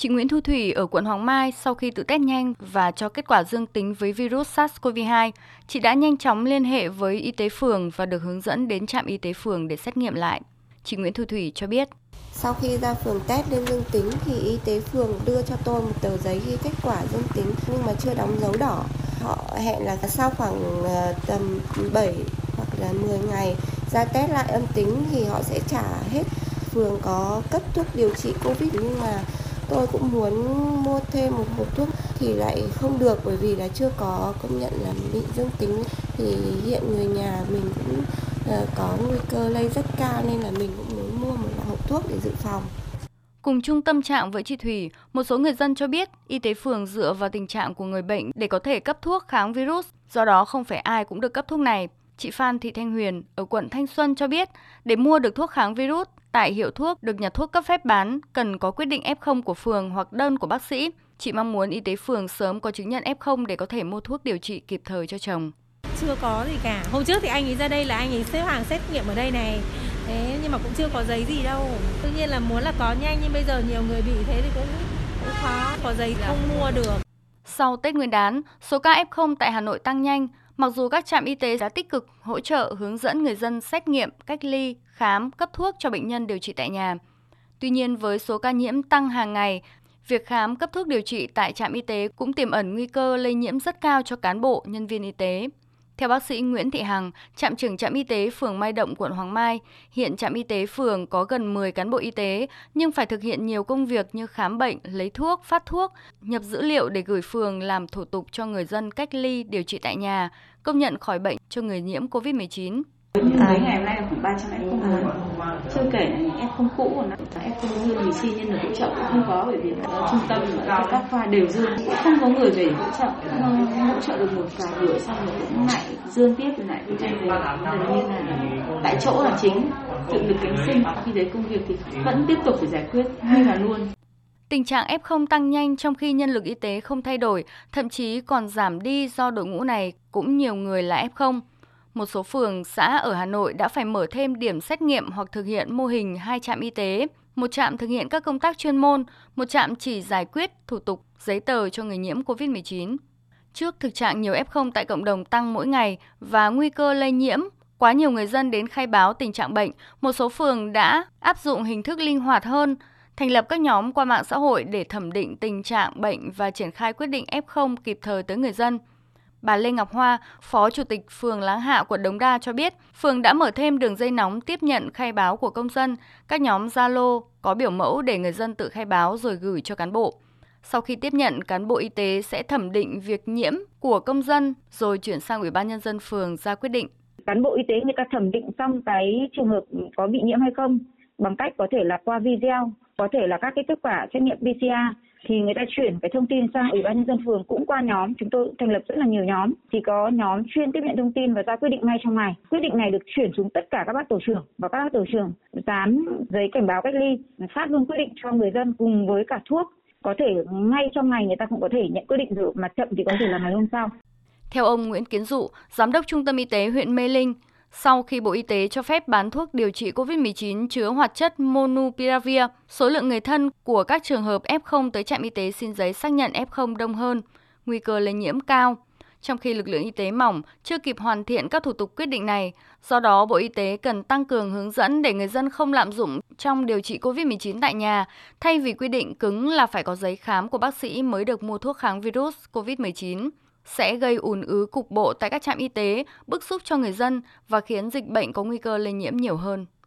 Chị Nguyễn Thu Thủy ở quận Hoàng Mai sau khi tự test nhanh và cho kết quả dương tính với virus SARS-CoV-2, chị đã nhanh chóng liên hệ với y tế phường và được hướng dẫn đến trạm y tế phường để xét nghiệm lại. Chị Nguyễn Thu Thủy cho biết. Sau khi ra phường test lên dương tính thì y tế phường đưa cho tôi một tờ giấy ghi kết quả dương tính nhưng mà chưa đóng dấu đỏ. Họ hẹn là sau khoảng ờ, tầm 7 hoặc là 10 ngày ra test lại âm tính thì họ sẽ trả hết. Phường có cấp thuốc điều trị Covid nhưng mà tôi cũng muốn mua thêm một hộp thuốc thì lại không được bởi vì là chưa có công nhận là bị dương tính thì hiện người nhà mình cũng ờ, có nguy cơ lây rất cao nên là mình cũng muốn mua một hộp thuốc để dự phòng. Cùng chung tâm trạng với chị Thủy, một số người dân cho biết y tế phường dựa vào tình trạng của người bệnh để có thể cấp thuốc kháng virus, do đó không phải ai cũng được cấp thuốc này. Chị Phan Thị Thanh Huyền ở quận Thanh Xuân cho biết, để mua được thuốc kháng virus, tại hiệu thuốc được nhà thuốc cấp phép bán cần có quyết định F0 của phường hoặc đơn của bác sĩ. Chị mong muốn y tế phường sớm có chứng nhận F0 để có thể mua thuốc điều trị kịp thời cho chồng. Chưa có gì cả. Hôm trước thì anh ấy ra đây là anh ấy xếp hàng xét nghiệm ở đây này. Thế nhưng mà cũng chưa có giấy gì đâu. Tuy nhiên là muốn là có nhanh nhưng bây giờ nhiều người bị thế thì cũng, cũng khó, có giấy không mua được. Sau Tết Nguyên đán, số ca F0 tại Hà Nội tăng nhanh. Mặc dù các trạm y tế đã tích cực hỗ trợ hướng dẫn người dân xét nghiệm, cách ly, khám, cấp thuốc cho bệnh nhân điều trị tại nhà. Tuy nhiên với số ca nhiễm tăng hàng ngày, việc khám cấp thuốc điều trị tại trạm y tế cũng tiềm ẩn nguy cơ lây nhiễm rất cao cho cán bộ, nhân viên y tế. Theo bác sĩ Nguyễn Thị Hằng, trạm trưởng trạm y tế phường Mai Động, quận Hoàng Mai, hiện trạm y tế phường có gần 10 cán bộ y tế nhưng phải thực hiện nhiều công việc như khám bệnh, lấy thuốc, phát thuốc, nhập dữ liệu để gửi phường làm thủ tục cho người dân cách ly điều trị tại nhà, công nhận khỏi bệnh cho người nhiễm COVID-19. Mấy ngày hôm nay là khoảng 300 F không mới chưa kể là những F không cũ của nó F không dương thì xin nhân lực hỗ trợ cũng không có bởi vì trung tâm các khoa đều dương cũng không có người về hỗ trợ. Hỗ trợ được một vài buổi xong rồi cũng lại dương tiếp rồi lại về. Gần như là tại chỗ là chính tự lực cánh sinh. Khi đấy công việc thì vẫn tiếp tục phải giải quyết hay là luôn. Tình trạng F0 tăng nhanh trong khi nhân lực y tế không thay đổi, thậm chí còn giảm đi do đội ngũ này cũng nhiều người là F0. Một số phường, xã ở Hà Nội đã phải mở thêm điểm xét nghiệm hoặc thực hiện mô hình hai trạm y tế, một trạm thực hiện các công tác chuyên môn, một trạm chỉ giải quyết thủ tục giấy tờ cho người nhiễm COVID-19. Trước thực trạng nhiều F0 tại cộng đồng tăng mỗi ngày và nguy cơ lây nhiễm, quá nhiều người dân đến khai báo tình trạng bệnh, một số phường đã áp dụng hình thức linh hoạt hơn, thành lập các nhóm qua mạng xã hội để thẩm định tình trạng bệnh và triển khai quyết định F0 kịp thời tới người dân. Bà Lê Ngọc Hoa, Phó Chủ tịch phường Láng Hạ, quận Đống Đa cho biết, phường đã mở thêm đường dây nóng tiếp nhận khai báo của công dân, các nhóm Zalo có biểu mẫu để người dân tự khai báo rồi gửi cho cán bộ. Sau khi tiếp nhận, cán bộ y tế sẽ thẩm định việc nhiễm của công dân rồi chuyển sang Ủy ban nhân dân phường ra quyết định. Cán bộ y tế người ta thẩm định xong cái trường hợp có bị nhiễm hay không bằng cách có thể là qua video, có thể là các cái kết quả xét nghiệm PCR thì người ta chuyển cái thông tin sang ủy ban nhân dân phường cũng qua nhóm chúng tôi thành lập rất là nhiều nhóm. Thì có nhóm chuyên tiếp nhận thông tin và ra quyết định ngay trong ngày. Quyết định này được chuyển xuống tất cả các bác tổ trưởng và các bác tổ trưởng dán giấy cảnh báo cách ly phát luôn quyết định cho người dân cùng với cả thuốc. Có thể ngay trong ngày người ta cũng có thể nhận quyết định rồi mà chậm thì có thể là ngày hôm sau. Theo ông Nguyễn Kiến Dụ, Giám đốc Trung tâm Y tế huyện Mê Linh, sau khi Bộ Y tế cho phép bán thuốc điều trị COVID-19 chứa hoạt chất Monupiravir, số lượng người thân của các trường hợp F0 tới trạm y tế xin giấy xác nhận F0 đông hơn, nguy cơ lây nhiễm cao. Trong khi lực lượng y tế mỏng chưa kịp hoàn thiện các thủ tục quyết định này, do đó Bộ Y tế cần tăng cường hướng dẫn để người dân không lạm dụng trong điều trị COVID-19 tại nhà, thay vì quy định cứng là phải có giấy khám của bác sĩ mới được mua thuốc kháng virus COVID-19 sẽ gây ùn ứ cục bộ tại các trạm y tế, bức xúc cho người dân và khiến dịch bệnh có nguy cơ lây nhiễm nhiều hơn.